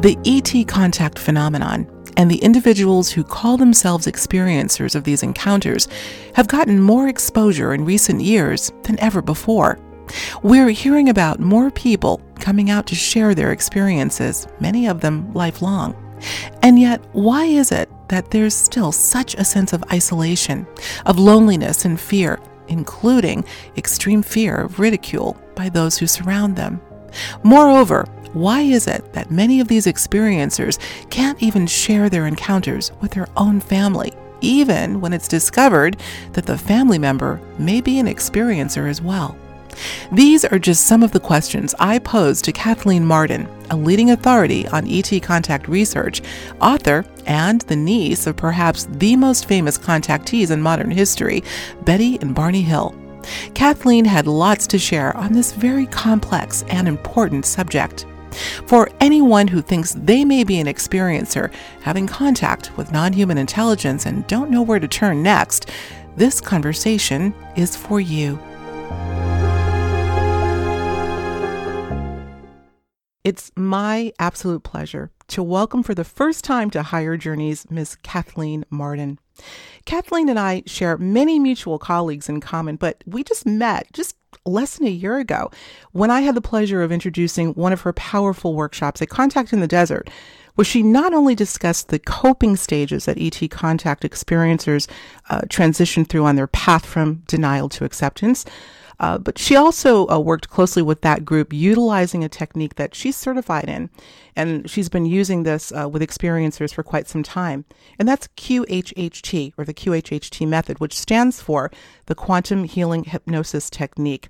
The ET contact phenomenon and the individuals who call themselves experiencers of these encounters have gotten more exposure in recent years than ever before. We're hearing about more people coming out to share their experiences, many of them lifelong. And yet, why is it that there's still such a sense of isolation, of loneliness and fear, including extreme fear of ridicule by those who surround them? Moreover, why is it that many of these experiencers can't even share their encounters with their own family, even when it's discovered that the family member may be an experiencer as well? These are just some of the questions I posed to Kathleen Marden, a leading authority on ET contact research, author, and the niece of perhaps the most famous contactees in modern history, Betty and Barney Hill. Kathleen had lots to share on this very complex and important subject. For anyone who thinks they may be an experiencer having contact with non human intelligence and don't know where to turn next, this conversation is for you. It's my absolute pleasure to welcome for the first time to Higher Journeys Miss Kathleen Marden. Kathleen and I share many mutual colleagues in common, but we just met just less than a year ago when I had the pleasure of introducing one of her powerful workshops, A Contact in the Desert, where she not only discussed the coping stages that ET contact experiencers uh, transition through on their path from denial to acceptance, uh, but she also uh, worked closely with that group, utilizing a technique that she's certified in. And she's been using this uh, with experiencers for quite some time. And that's QHHT, or the QHHT method, which stands for the Quantum Healing Hypnosis Technique.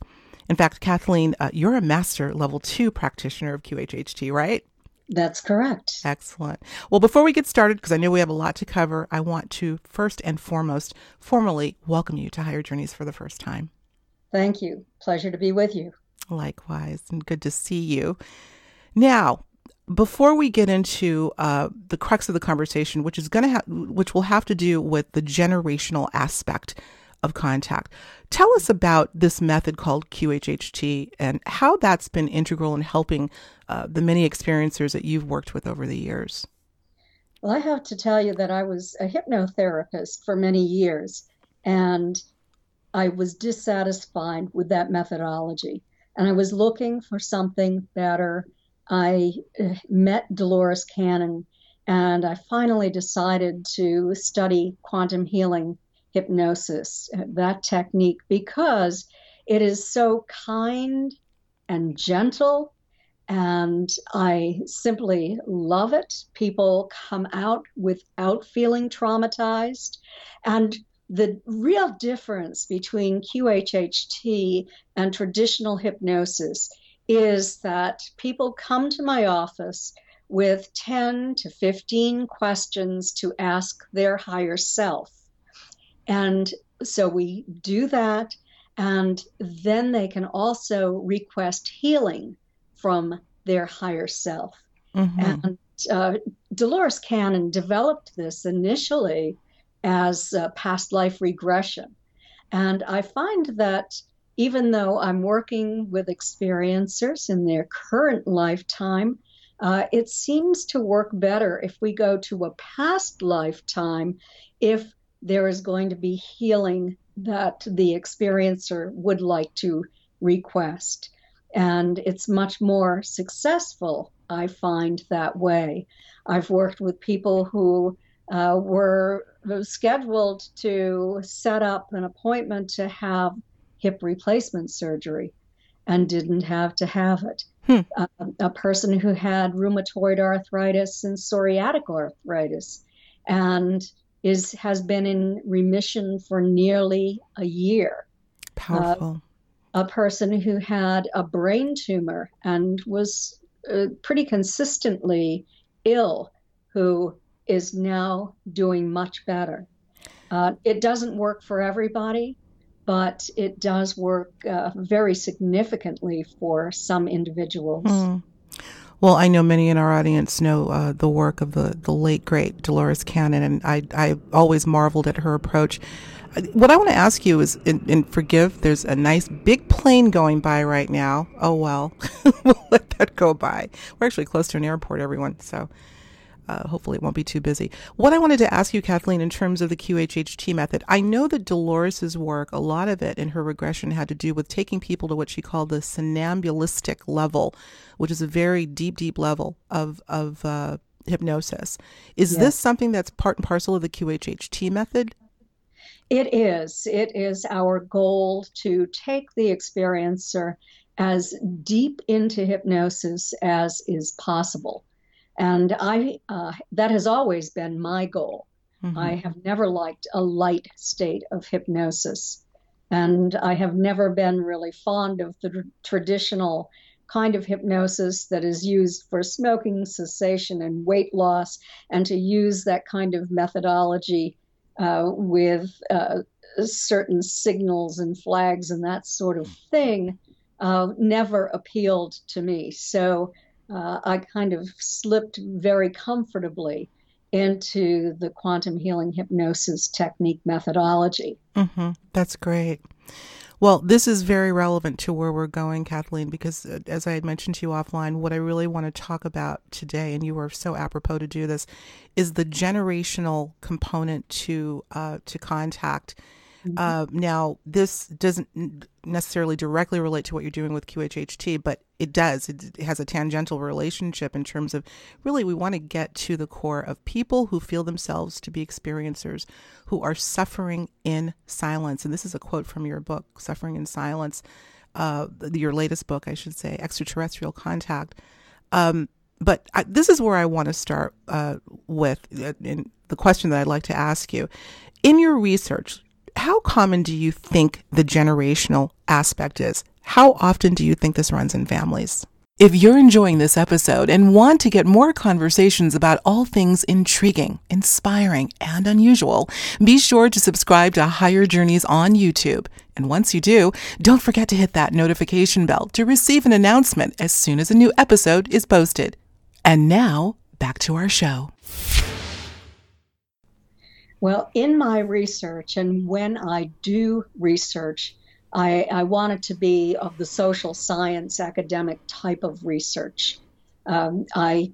In fact, Kathleen, uh, you're a master level two practitioner of QHHT, right? That's correct. Excellent. Well, before we get started, because I know we have a lot to cover, I want to first and foremost formally welcome you to Higher Journeys for the first time. Thank you. Pleasure to be with you. Likewise, and good to see you. Now, before we get into uh, the crux of the conversation, which is going to have, which will have to do with the generational aspect of contact, tell us about this method called QHHT and how that's been integral in helping uh, the many experiencers that you've worked with over the years. Well, I have to tell you that I was a hypnotherapist for many years, and I was dissatisfied with that methodology and I was looking for something better. I uh, met Dolores Cannon and I finally decided to study quantum healing hypnosis, uh, that technique, because it is so kind and gentle. And I simply love it. People come out without feeling traumatized. And the real difference between QHHT and traditional hypnosis is that people come to my office with 10 to 15 questions to ask their higher self. And so we do that, and then they can also request healing from their higher self. Mm-hmm. And uh, Dolores Cannon developed this initially as past life regression. And I find that even though I'm working with experiencers in their current lifetime, uh, it seems to work better if we go to a past lifetime if there is going to be healing that the experiencer would like to request. And it's much more successful, I find, that way. I've worked with people who uh, were scheduled to set up an appointment to have hip replacement surgery and didn't have to have it. Hmm. Uh, a person who had rheumatoid arthritis and psoriatic arthritis and is has been in remission for nearly a year. Powerful. Uh, a person who had a brain tumor and was uh, pretty consistently ill who is now doing much better. Uh, it doesn't work for everybody, but it does work uh, very significantly for some individuals. Mm. Well, I know many in our audience know uh, the work of the, the late, great Dolores Cannon, and I, I always marveled at her approach. What I want to ask you is, and, and forgive, there's a nice big plane going by right now. Oh, well, we'll let that go by. We're actually close to an airport, everyone, so uh, hopefully it won't be too busy. What I wanted to ask you, Kathleen, in terms of the QHHT method, I know that Dolores's work, a lot of it in her regression had to do with taking people to what she called the somnambulistic level, which is a very deep, deep level of of uh, hypnosis. Is yes. this something that's part and parcel of the QHHT method? It is. It is our goal to take the experiencer as deep into hypnosis as is possible. And I uh, that has always been my goal. Mm-hmm. I have never liked a light state of hypnosis. And I have never been really fond of the tr- traditional kind of hypnosis that is used for smoking cessation and weight loss, and to use that kind of methodology uh, with uh, certain signals and flags and that sort of thing uh, never appealed to me. So uh, I kind of slipped very comfortably into the quantum healing hypnosis technique methodology. Mm-hmm. That's great. Well, this is very relevant to where we're going, Kathleen, because uh, as I had mentioned to you offline, what I really want to talk about today, and you were so apropos to do this, is the generational component to uh, to contact Mm-hmm. Uh, now, this doesn't necessarily directly relate to what you're doing with QHHT, but it does. It, has a tangential relationship in terms of really we want to get to the core of people who feel themselves to be experiencers who are suffering in silence. And this is a quote from your book, Suffering in Silence, uh, your latest book, I should say, Extraterrestrial Contact. Um, but I, this is where I want to start uh, with uh, in the question that I'd like to ask you. In your research, how common do you think the generational aspect is? How often do you think this runs in families? If you're enjoying this episode and want to get more conversations about all things intriguing, inspiring, and unusual, be sure to subscribe to Higher Journeys on YouTube. And once you do, don't forget to hit that notification bell to receive an announcement as soon as a new episode is posted. And now, back to our show. Well, in my research, and when I do research, I, I want it to be of the social science academic type of research. Um, I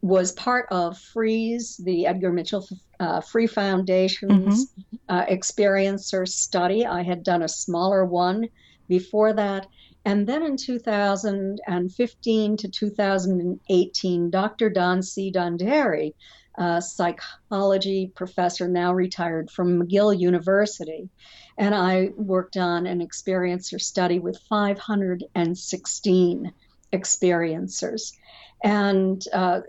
was part of FREE's, the Edgar Mitchell uh, Free Foundation's mm-hmm. uh, experiencer study. I had done a smaller one before that. And then in 2015 to 2018, Dr. Don C. Donderi uh, psychology professor, now retired from McGill University. And I worked on an experiencer study with 516 experiencers. And uh,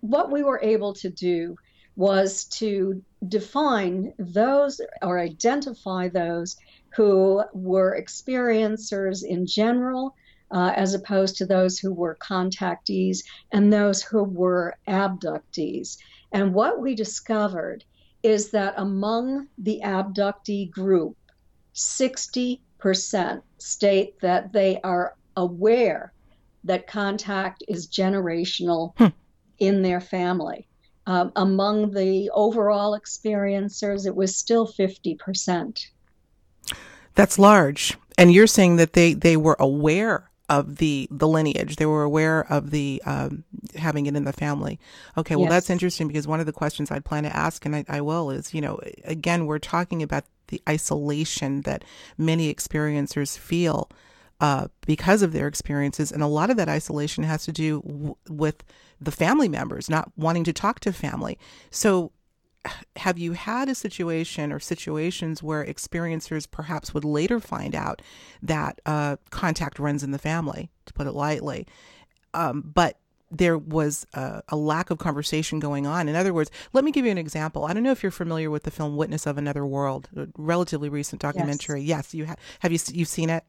what we were able to do was to define those or identify those who were experiencers in general uh, as opposed to those who were contactees and those who were abductees. And what we discovered is that among the abductee group, 60% state that they are aware that contact is generational hmm. in their family. Um, among the overall experiencers, it was still 50%. That's large. And you're saying that they, they were aware of the the lineage. They were aware of the um, having it in the family. Okay, well yes. that's interesting because one of the questions I'd plan to ask, and I, I will, is you know, again, we're talking about the isolation that many experiencers feel uh, because of their experiences, and a lot of that isolation has to do w- with the family members not wanting to talk to family. So have you had a situation or situations where experiencers perhaps would later find out that uh, contact runs in the family, to put it lightly, um, but there was a, a, lack of conversation going on. In other words, let me give you an example. I don't know if you're familiar with the film Witness of Another World, a relatively recent documentary. Yes, yes you have. Have you you've seen it?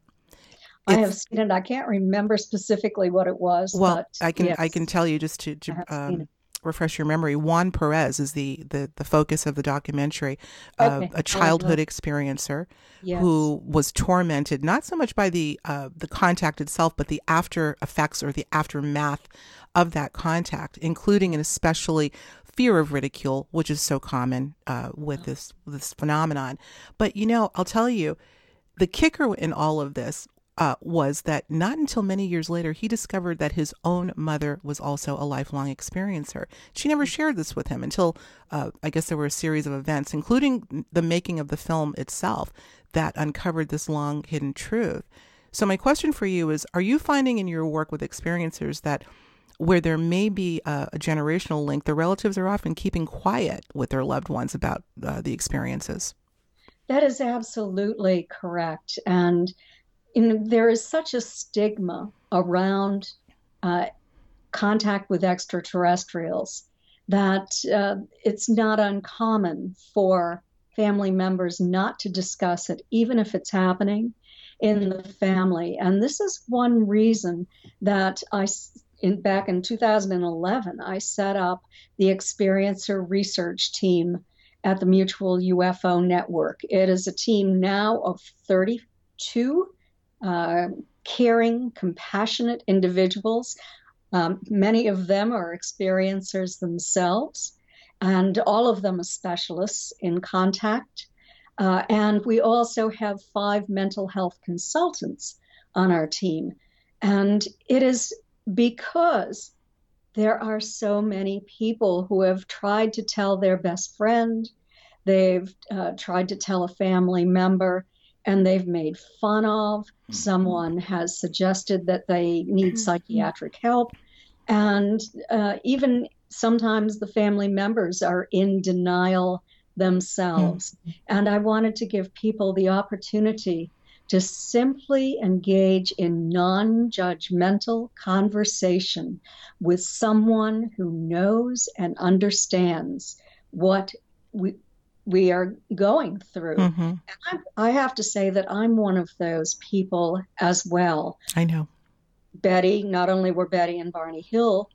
I have seen it. I can't remember specifically what it was. Well, I can yes. I can tell you just to, to um, refresh your memory, Juan Perez is the, the, the focus of the documentary, uh, Okay. a childhood experiencer Yes. who was tormented not so much by the uh, the contact itself, but the after effects or the aftermath of that contact, including and especially fear of ridicule, which is so common uh, with this this phenomenon. But you know, I'll tell you, the kicker in all of this uh, was that not until many years later he discovered that his own mother was also a lifelong experiencer. She never shared this with him until uh, I guess there were a series of events, including the making of the film itself, that uncovered this long hidden truth. So, my question for you is Are you finding in your work with experiencers that where there may be a, a generational link, the relatives are often keeping quiet with their loved ones about uh, the experiences? That is absolutely correct. And there is such a stigma around uh, contact with extraterrestrials that uh, it's not uncommon for family members not to discuss it, even if it's happening in the family. And this is one reason that I, in, back in 2011, I set up the Experiencer Research Team at the Mutual UFO Network. It is a team now of 32 uh, caring, compassionate individuals. Um, many of them are experiencers themselves, and all of them are specialists in contact. Uh, and we also have five mental health consultants on our team. And it is because there are so many people who have tried to tell their best friend, they've uh, tried to tell a family member, and they've made fun of. Hmm. Someone has suggested that they need hmm. psychiatric help. And uh, even sometimes the family members are in denial themselves. Hmm. And I wanted to give people the opportunity to simply engage in non judgmental conversation with someone who knows and understands what we, we are going through. hmm And I, I have to say that I'm one of those people as well. I know. Betty, not only were Betty and Barney Hill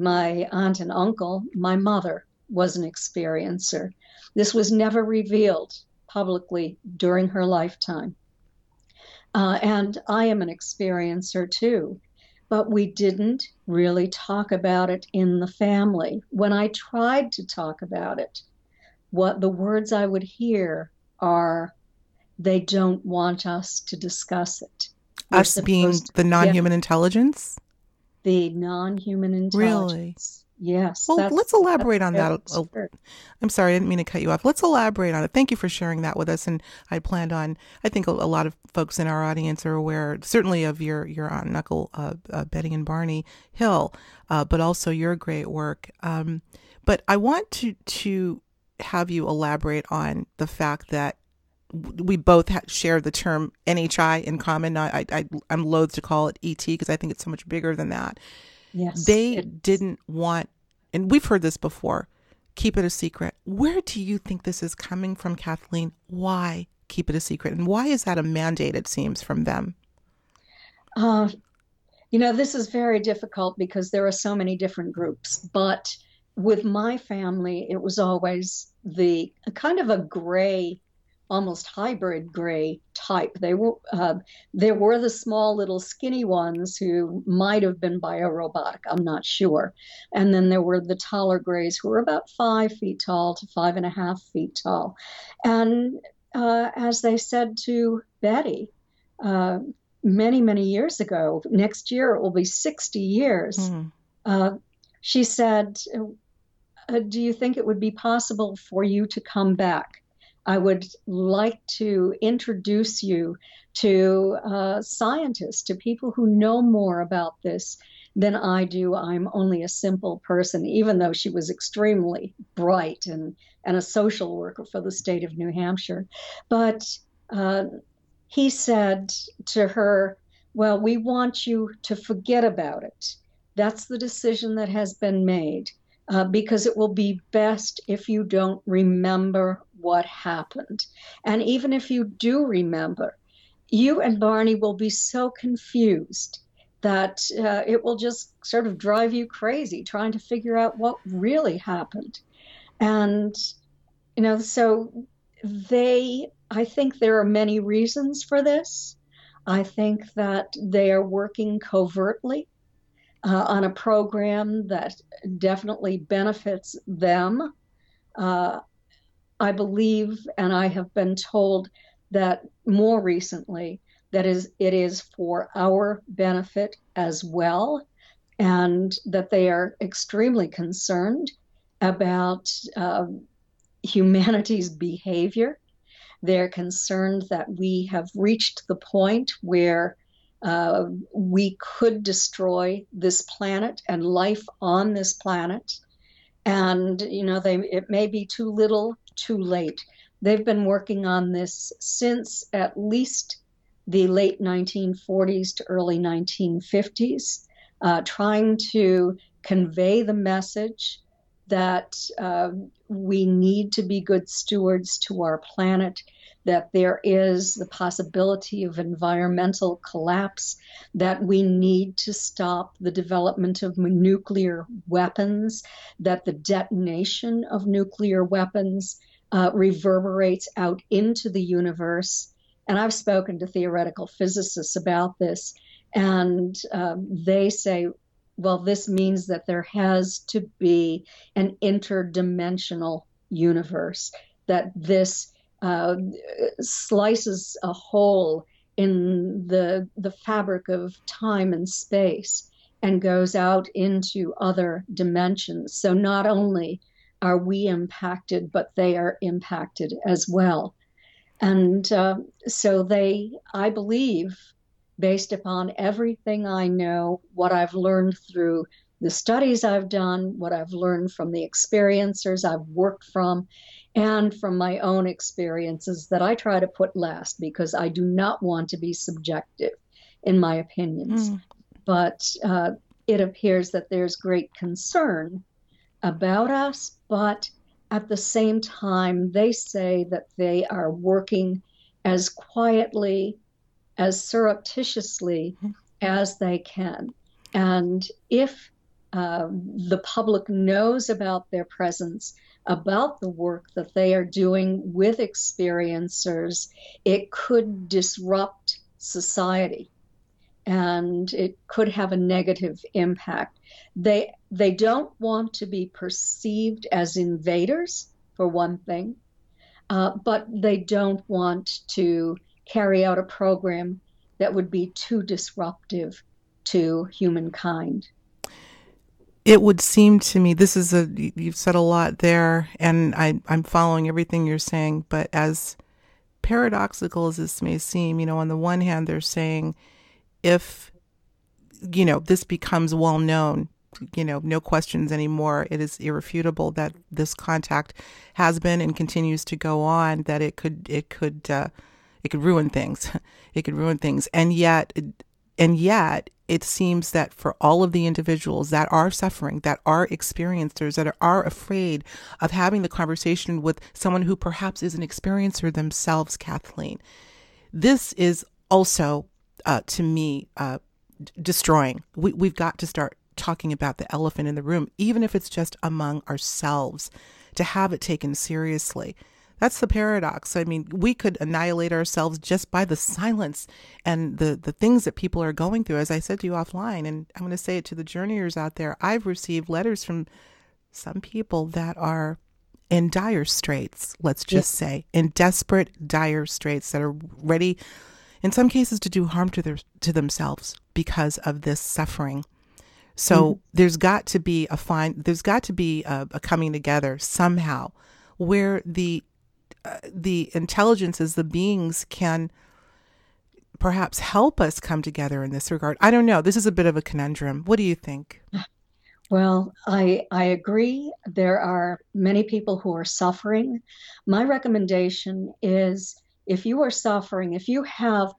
my aunt and uncle, my mother was an experiencer. This was never revealed publicly during her lifetime. Uh, and I am an experiencer too. But we didn't really talk about it in the family. When I tried to talk about it, what the words I would hear are, they don't want us to discuss it. We're Us being the non human intelligence? the non-human intelligence. Really? Yes. Well, let's elaborate on that. that's a- a- true. I'm sorry, I didn't mean to cut you off. Let's elaborate on it. Thank you for sharing that with us. And I planned on, I think a, a lot of folks in our audience are aware, certainly of your, your aunt and uncle, uh, uh, Betty and Barney Hill, uh, but also your great work. Um, but I want to, to have you elaborate on the fact that we both ha- share the term NHI in common. I, I, I'm loath to call it ET because I think it's so much bigger than that Yes. they didn't want and we've heard this before keep it a secret where do you think this is coming from kathleen why keep it a secret and why is that a mandate it seems from them Uh, you know, this is very difficult because there are so many different groups. But with my family, it was always the kind of a gray, almost hybrid gray type. They were uh, there were the small little skinny ones who might have been biorobotic. I'm not sure. And then there were the taller grays who were about five feet tall to five and a half feet tall. And uh, as they said to Betty. Uh, many, many years ago. Next year it will be 60 years. Hmm. Uh, she said, uh, Do you think it would be possible for you to come back? I would like to introduce you to uh, scientists, to people who know more about this than I do. I'm only a simple person, even though she was extremely bright and, and a social worker for the state of New Hampshire. But uh, he said to her, Well, we want you to forget about it. That's the decision that has been made uh, because it will be best if you don't remember what happened. And even if you do remember, you and Barney will be so confused that uh, it will just sort of drive you crazy trying to figure out what really happened. And, you know, so they, I think there are many reasons for this. I think that they are working covertly uh, on a program that definitely benefits them. Uh, I believe, and I have been told that more recently, that is it is for our benefit as well and that they are extremely concerned about uh, humanity's behavior they're concerned that we have reached the point where uh, we could destroy this planet and life on this planet. And you know they it may be too little too late. They've been working on this since at least the late 1940s to early 1950s, uh, trying to convey the message that uh, we need to be good stewards to our planet, that there is the possibility of environmental collapse, that we need to stop the development of nuclear weapons, that the detonation of nuclear weapons uh, reverberates out into the universe. And I've spoken to theoretical physicists about this, and um, they say, well, this means that there has to be an interdimensional universe, that this uh, slices a hole in the, the fabric of time and space and goes out into other dimensions. So not only are we impacted, but they are impacted as well. And uh, so they, I believe, based upon everything I know, what I've learned through the studies I've done, what I've learned from the experiencers I've worked from, and from my own experiences that I try to put last because I do not want to be subjective in my opinions. Mm. But uh, it appears that there's great concern about us, but at the same time, they say that they are working as quietly, as surreptitiously mm-hmm. as they can. And if uh, the public knows about their presence, about the work that they are doing with experiencers, it could disrupt society and it could have a negative impact. They they don't want to be perceived as invaders, for one thing, uh, but they don't want to carry out a program that would be too disruptive to humankind. It would seem to me this is a you've said a lot there, and I, I'm following everything you're saying. But as paradoxical as this may seem, you know, on the one hand, they're saying if you know this becomes well known you know no questions anymore it is irrefutable that this contact has been and continues to go on that it could it could uh, it could ruin things it could ruin things and yet and yet it seems that for all of the individuals that are suffering that are experiencers that are afraid of having the conversation with someone who perhaps is an experiencer themselves kathleen this is also uh, to me, uh, destroying. We, we've got to start talking about the elephant in the room, even if it's just among ourselves, to have it taken seriously. That's the paradox. I mean, we could annihilate ourselves just by the silence and the, the things that people are going through. As I said to you offline, and I'm going to say it to the journeyers out there, I've received letters from some people that are in dire straits, let's just say, in desperate, dire straits that are ready in some cases to do harm to their to themselves because of this suffering. So mm-hmm. there's got to be a fine there's got to be a, a coming together somehow where the the intelligences the beings can perhaps help us come together in this regard. I don't know. This is a bit of a conundrum. What do you think? Well, I I agree. There are many people who are suffering. My recommendation is if you are suffering, if you have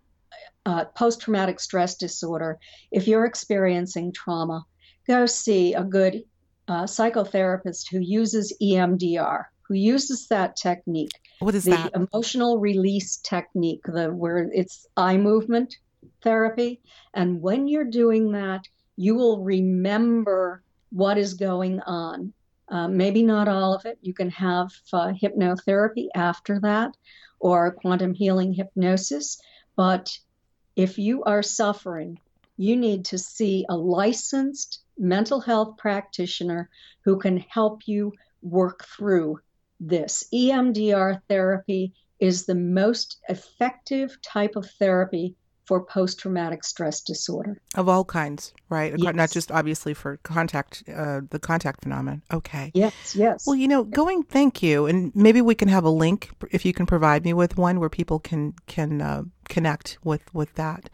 uh, post traumatic stress disorder, if you're experiencing trauma, go see a good uh, psychotherapist who uses EMDR, who uses that technique. What is the that? emotional release technique, the where it's eye movement therapy. And when you're doing that, you will remember what is going on. Uh, maybe not all of it. You can have uh, hypnotherapy after that or quantum healing hypnosis. But if you are suffering, you need to see a licensed mental health practitioner who can help you work through this. EMDR therapy is the most effective type of therapy for post traumatic stress disorder of all kinds, right? Yes. Not just obviously for contact, uh, the contact phenomenon. Okay. Yes, yes. Well, you know, going. Thank you, and maybe we can have a link if you can provide me with one where people can can uh, connect with with that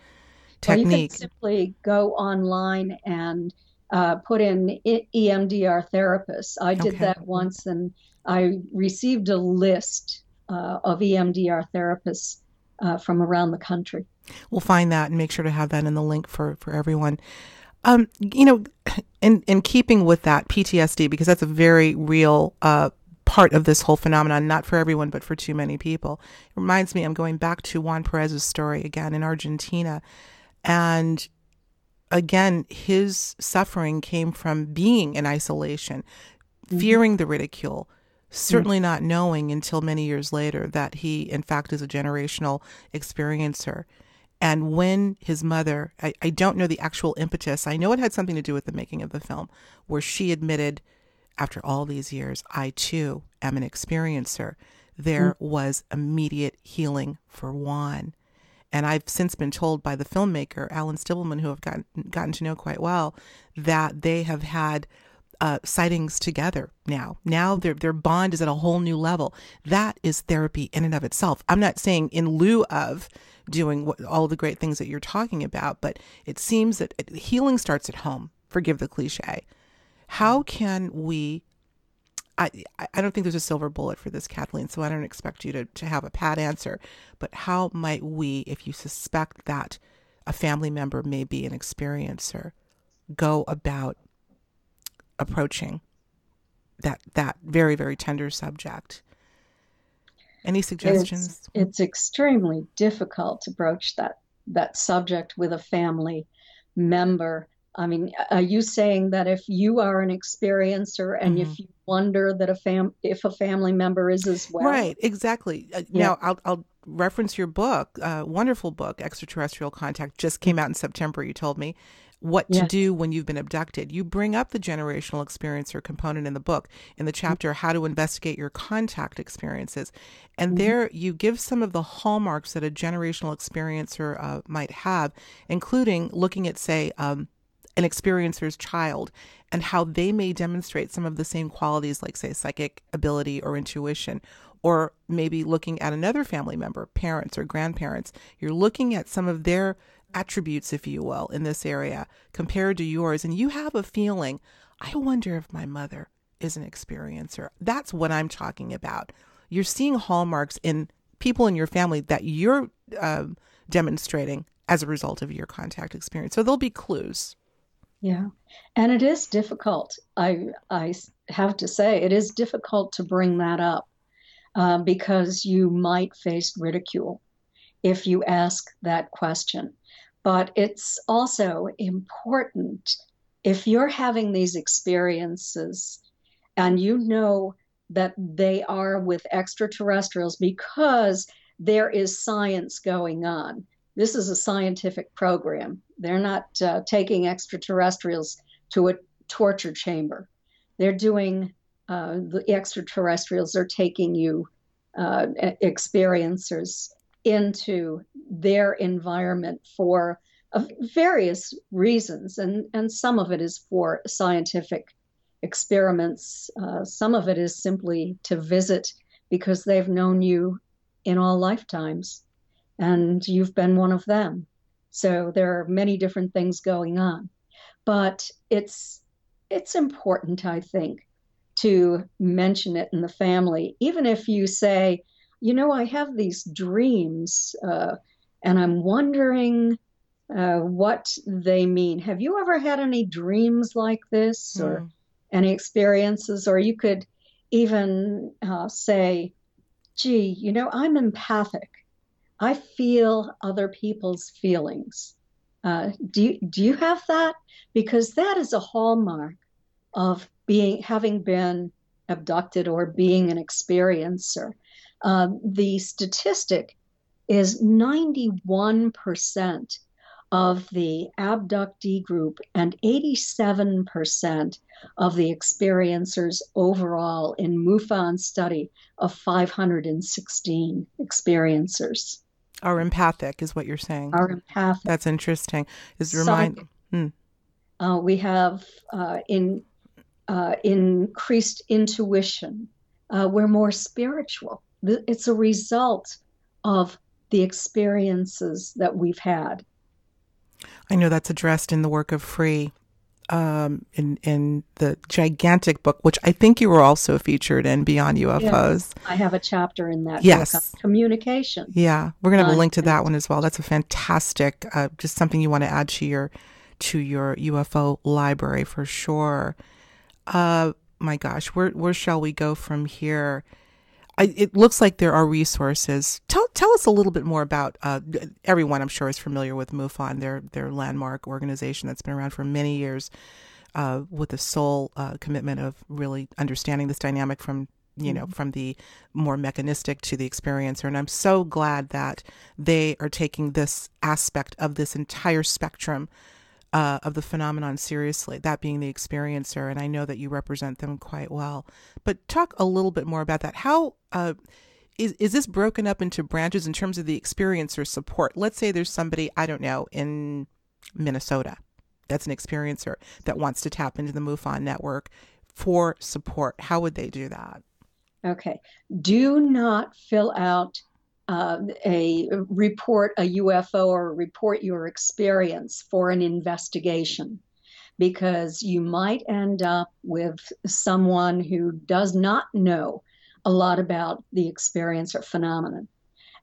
technique. Well, you can simply go online and uh, put in EMDR therapists. I did okay. that once, and I received a list uh, of EMDR therapists uh, from around the country. We'll find that and make sure to have that in the link for for everyone. Um, you know, in in keeping with that PTSD, because that's a very real uh, part of this whole phenomenon, not for everyone, but for too many people. It reminds me, I'm going back to Juan Perez's story again in Argentina, and again, his suffering came from being in isolation, mm-hmm. fearing the ridicule, certainly mm-hmm. not knowing until many years later that he, in fact, is a generational experiencer. And when his mother, I, I don't know the actual impetus, I know it had something to do with the making of the film, where she admitted, after all these years, I too am an experiencer. There mm-hmm. was immediate healing for Juan. And I've since been told by the filmmaker, Alan Stivelman, who I've gotten, gotten to know quite well, that they have had uh, sightings together now. Now their their bond is at a whole new level. That is therapy in and of itself. I'm not saying in lieu of doing what, all the great things that you're talking about, but it seems that healing starts at home. Forgive the cliche. How can we I, I don't think there's a silver bullet for this, Kathleen, so I don't expect you to, to have a pat answer. But how might we, if you suspect that a family member may be an experiencer, go about approaching that that very, very tender subject? Any suggestions? It's, it's extremely difficult to broach that that subject with a family member I mean, are you saying that if you are an experiencer and mm-hmm. if you wonder that a fam if a family member is as well? Right, exactly. Uh, yeah. Now, I'll, I'll reference your book, uh, wonderful book, Extraterrestrial Contact, just came out in September. You told me what to do when you've been abducted. You bring up the generational experiencer component in the book in the mm-hmm. chapter How to Investigate Your Contact Experiences. And mm-hmm. there you give some of the hallmarks that a generational experiencer uh, might have, including looking at, say, um, an experiencer's child and how they may demonstrate some of the same qualities, like, say, psychic ability or intuition, or maybe looking at another family member, parents or grandparents. You're looking at some of their attributes, if you will, in this area compared to yours, and you have a feeling, I wonder if my mother is an experiencer. That's what I'm talking about. You're seeing hallmarks in people in your family that you're uh, demonstrating as a result of your contact experience. So there'll be clues. Yeah. And it is difficult. I, I have to say, it is difficult to bring that up uh, because you might face ridicule if you ask that question. But it's also important if you're having these experiences and you know that they are with extraterrestrials because there is science going on this is a scientific program. They're not uh, taking extraterrestrials to a torture chamber. They're doing, uh, the extraterrestrials are taking you, uh, experiencers, into their environment for uh, various reasons. And, and some of it is for scientific experiments, uh, some of it is simply to visit because they've known you in all lifetimes and you've been one of them. So there are many different things going on. But it's it's important, I think, to mention it in the family, even if you say, you know, I have these dreams, uh, and I'm wondering uh, what they mean. Have you ever had any dreams like this, or mm. any experiences? Or you could even uh, say, gee, you know, I'm empathic. I feel other people's feelings. Uh, do you, do you have that? Because that is a hallmark of being having been abducted or being an experiencer. Uh, the statistic is 91% of the abductee group and 87% of the experiencers overall in MUFON study of 516 experiencers. Are empathic, is what you're saying. Are empathic. That's interesting. Is remind. Hmm. Uh, we have uh, in uh, increased intuition. Uh, we're more spiritual. It's a result of the experiences that we've had. I know that's addressed in the work of Free, um, in in the gigantic book, which I think you were also featured in Beyond UFOs. I have a chapter in that. Yes, communication. Yeah, we're gonna have a link to that one as well. That's a fantastic, uh, just something you want to add to your to your UFO library for sure. Uh, my gosh, where where shall we go from here? I, it looks like there are resources. Tell tell us a little bit more about. Uh, everyone, I'm sure, is familiar with MUFON, their their landmark organization that's been around for many years, uh, with the sole uh, commitment of really understanding this dynamic from you know mm-hmm. from the more mechanistic to the experiencer. And I'm so glad that they are taking this aspect of this entire spectrum uh, of the phenomenon seriously, that being the experiencer. And I know that you represent them quite well. But talk a little bit more about that. How uh, is, is this broken up into branches in terms of the experiencer support? Let's say there's somebody, I don't know, in Minnesota that's an experiencer that wants to tap into the MUFON network for support. How would they do that? Okay. Do not fill out uh, a report a UFO or report your experience for an investigation because you might end up with someone who does not know a lot about the experience or phenomenon.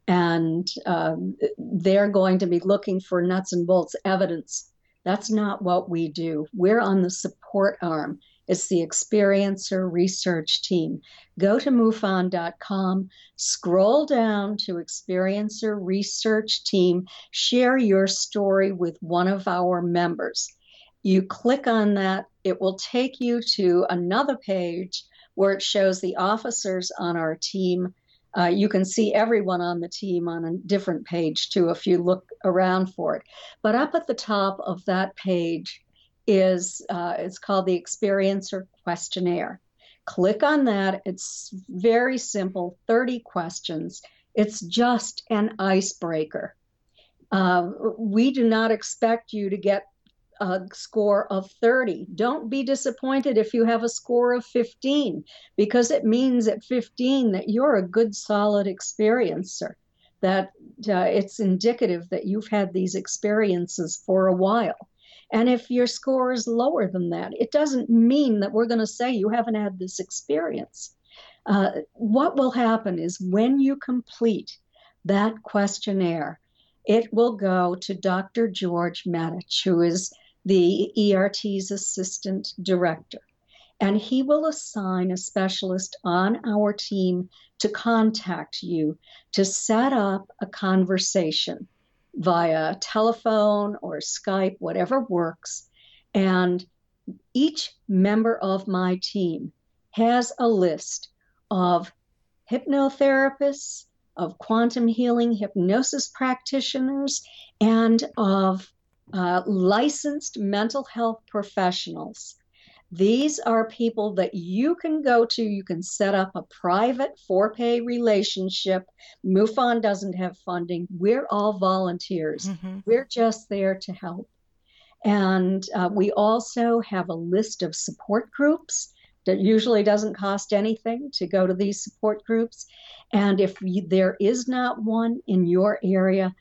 And uh, they're going to be looking for nuts and bolts evidence. That's not what we do. We're on the support arm. It's the Experiencer Research Team. Go to MUFON.com, scroll down to Experiencer Research Team, share your story with one of our members. You click on that, it will take you to another page where it shows the officers on our team. Uh, you can see everyone on the team on a different page too if you look around for it. But up at the top of that page, is uh, it's called the Experiencer Questionnaire. Click on that. It's very simple 30 questions. It's just an icebreaker. Uh, we do not expect you to get a score of 30. Don't be disappointed if you have a score of 15, because it means at 15 that you're a good, solid experiencer, that uh, it's indicative that you've had these experiences for a while. And if your score is lower than that, it doesn't mean that we're going to say you haven't had this experience. Uh, what will happen is when you complete that questionnaire, it will go to Dr. George Matich, who is the ERT's assistant director. And he will assign a specialist on our team to contact you to set up a conversation via telephone or Skype, whatever works. And each member of my team has a list of hypnotherapists, of quantum healing hypnosis practitioners, and of uh, licensed mental health professionals these are people that you can go to. You can set up a private for pay relationship. MUFON doesn't have funding. We're all volunteers. Mm-hmm. We're just there to help. And uh, we also have a list of support groups that usually doesn't cost anything to go to these support groups. And if you, there is not one in your area,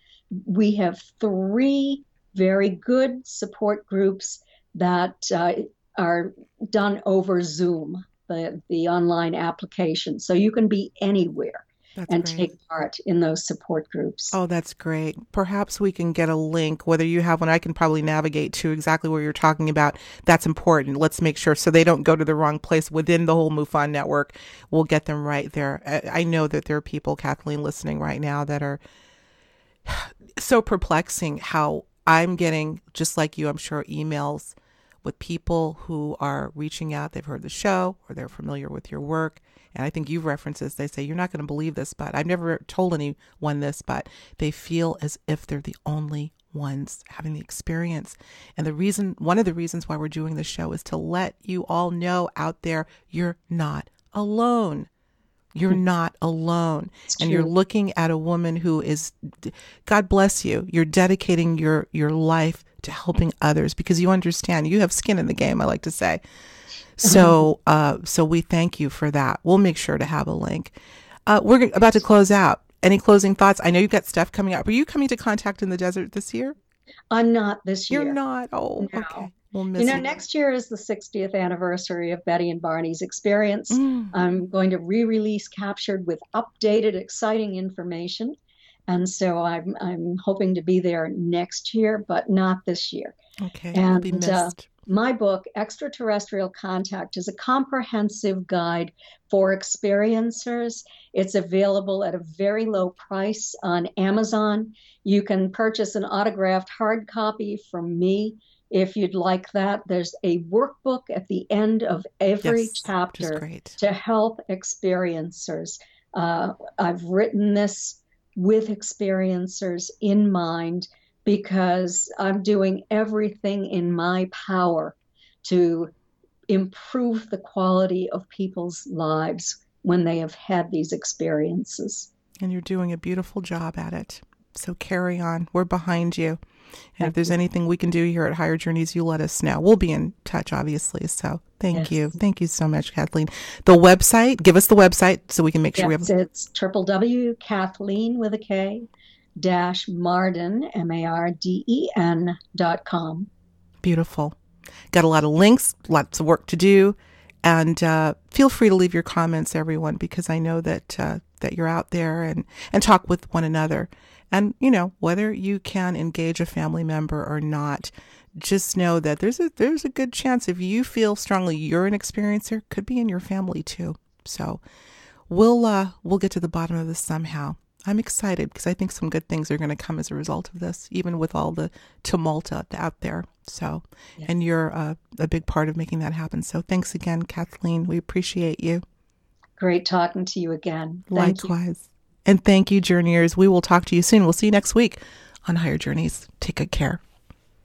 we have three very good support groups that uh, are done over Zoom, the, the online application. So you can be anywhere. That's and great. take part in those support groups. Oh, that's great. Perhaps we can get a link, whether you have one, I can probably navigate to exactly where you're talking about. That's important. Let's make sure so they don't go to the wrong place within the whole MUFON network. We'll get them right there. I know that there are people, Kathleen, listening right now that are so perplexing how I'm getting, just like you, I'm sure, emails with people who are reaching out. They've heard the show or they're familiar with your work. And I think you've referenced this. They say, You're not going to believe this, but I've never told anyone this, but they feel as if they're the only ones having the experience. And the reason, one of the reasons why we're doing this show is to let you all know out there you're not alone. You're hmm. not alone. and you're looking at a woman who is God bless you. You're dedicating your your life to helping others because you understand you have skin in the game, I like to say. So uh so we thank you for that. We'll make sure to have a link. Uh, we're about to close out. Any closing thoughts? I know you've got stuff coming up. Are you coming to Contact in the Desert this year? I'm not this year. You're not. Oh, no. okay. We'll you know, you. next year is the 60th anniversary of Betty and Barney's experience. Mm. I'm going to re-release Captured with updated, exciting information, and so I'm I'm hoping to be there next year, but not this year. Okay, and uh, my book, Extraterrestrial Contact, is a comprehensive guide for experiencers. It's available at a very low price on Amazon. You can purchase an autographed hard copy from me if you'd like that. There's a workbook at the end of every yes, chapter to help experiencers. Uh, I've written this with experiencers in mind because I'm doing everything in my power to improve the quality of people's lives when they have had these experiences. And you're doing a beautiful job at it. So carry on. We're behind you. And if there's anything we can do here at Higher Journeys, you let us know. We'll be in touch, obviously. So thank yes. you. Thank you so much, Kathleen. The website, give us the website so we can make sure yes, we have it. it's triple W Kathleen with a K dash Marden, M A R D E N dot com. Beautiful. Got a lot of links, lots of work to do. And uh, feel free to leave your comments, everyone, because I know that uh, that you're out there and, and talk with one another. And, you know, whether you can engage a family member or not, just know that there's a there's a good chance if you feel strongly you're an experiencer, could be in your family too. So we'll uh we'll get to the bottom of this somehow. I'm excited because I think some good things are going to come as a result of this, even with all the tumult out there. So, yeah. and you're uh, a big part of making that happen. So, thanks again, Kathleen. We appreciate you. Great talking to you again. Thank Likewise. You. And thank you, Journeyers. We will talk to you soon. We'll see you next week on Higher Journeys. Take good care.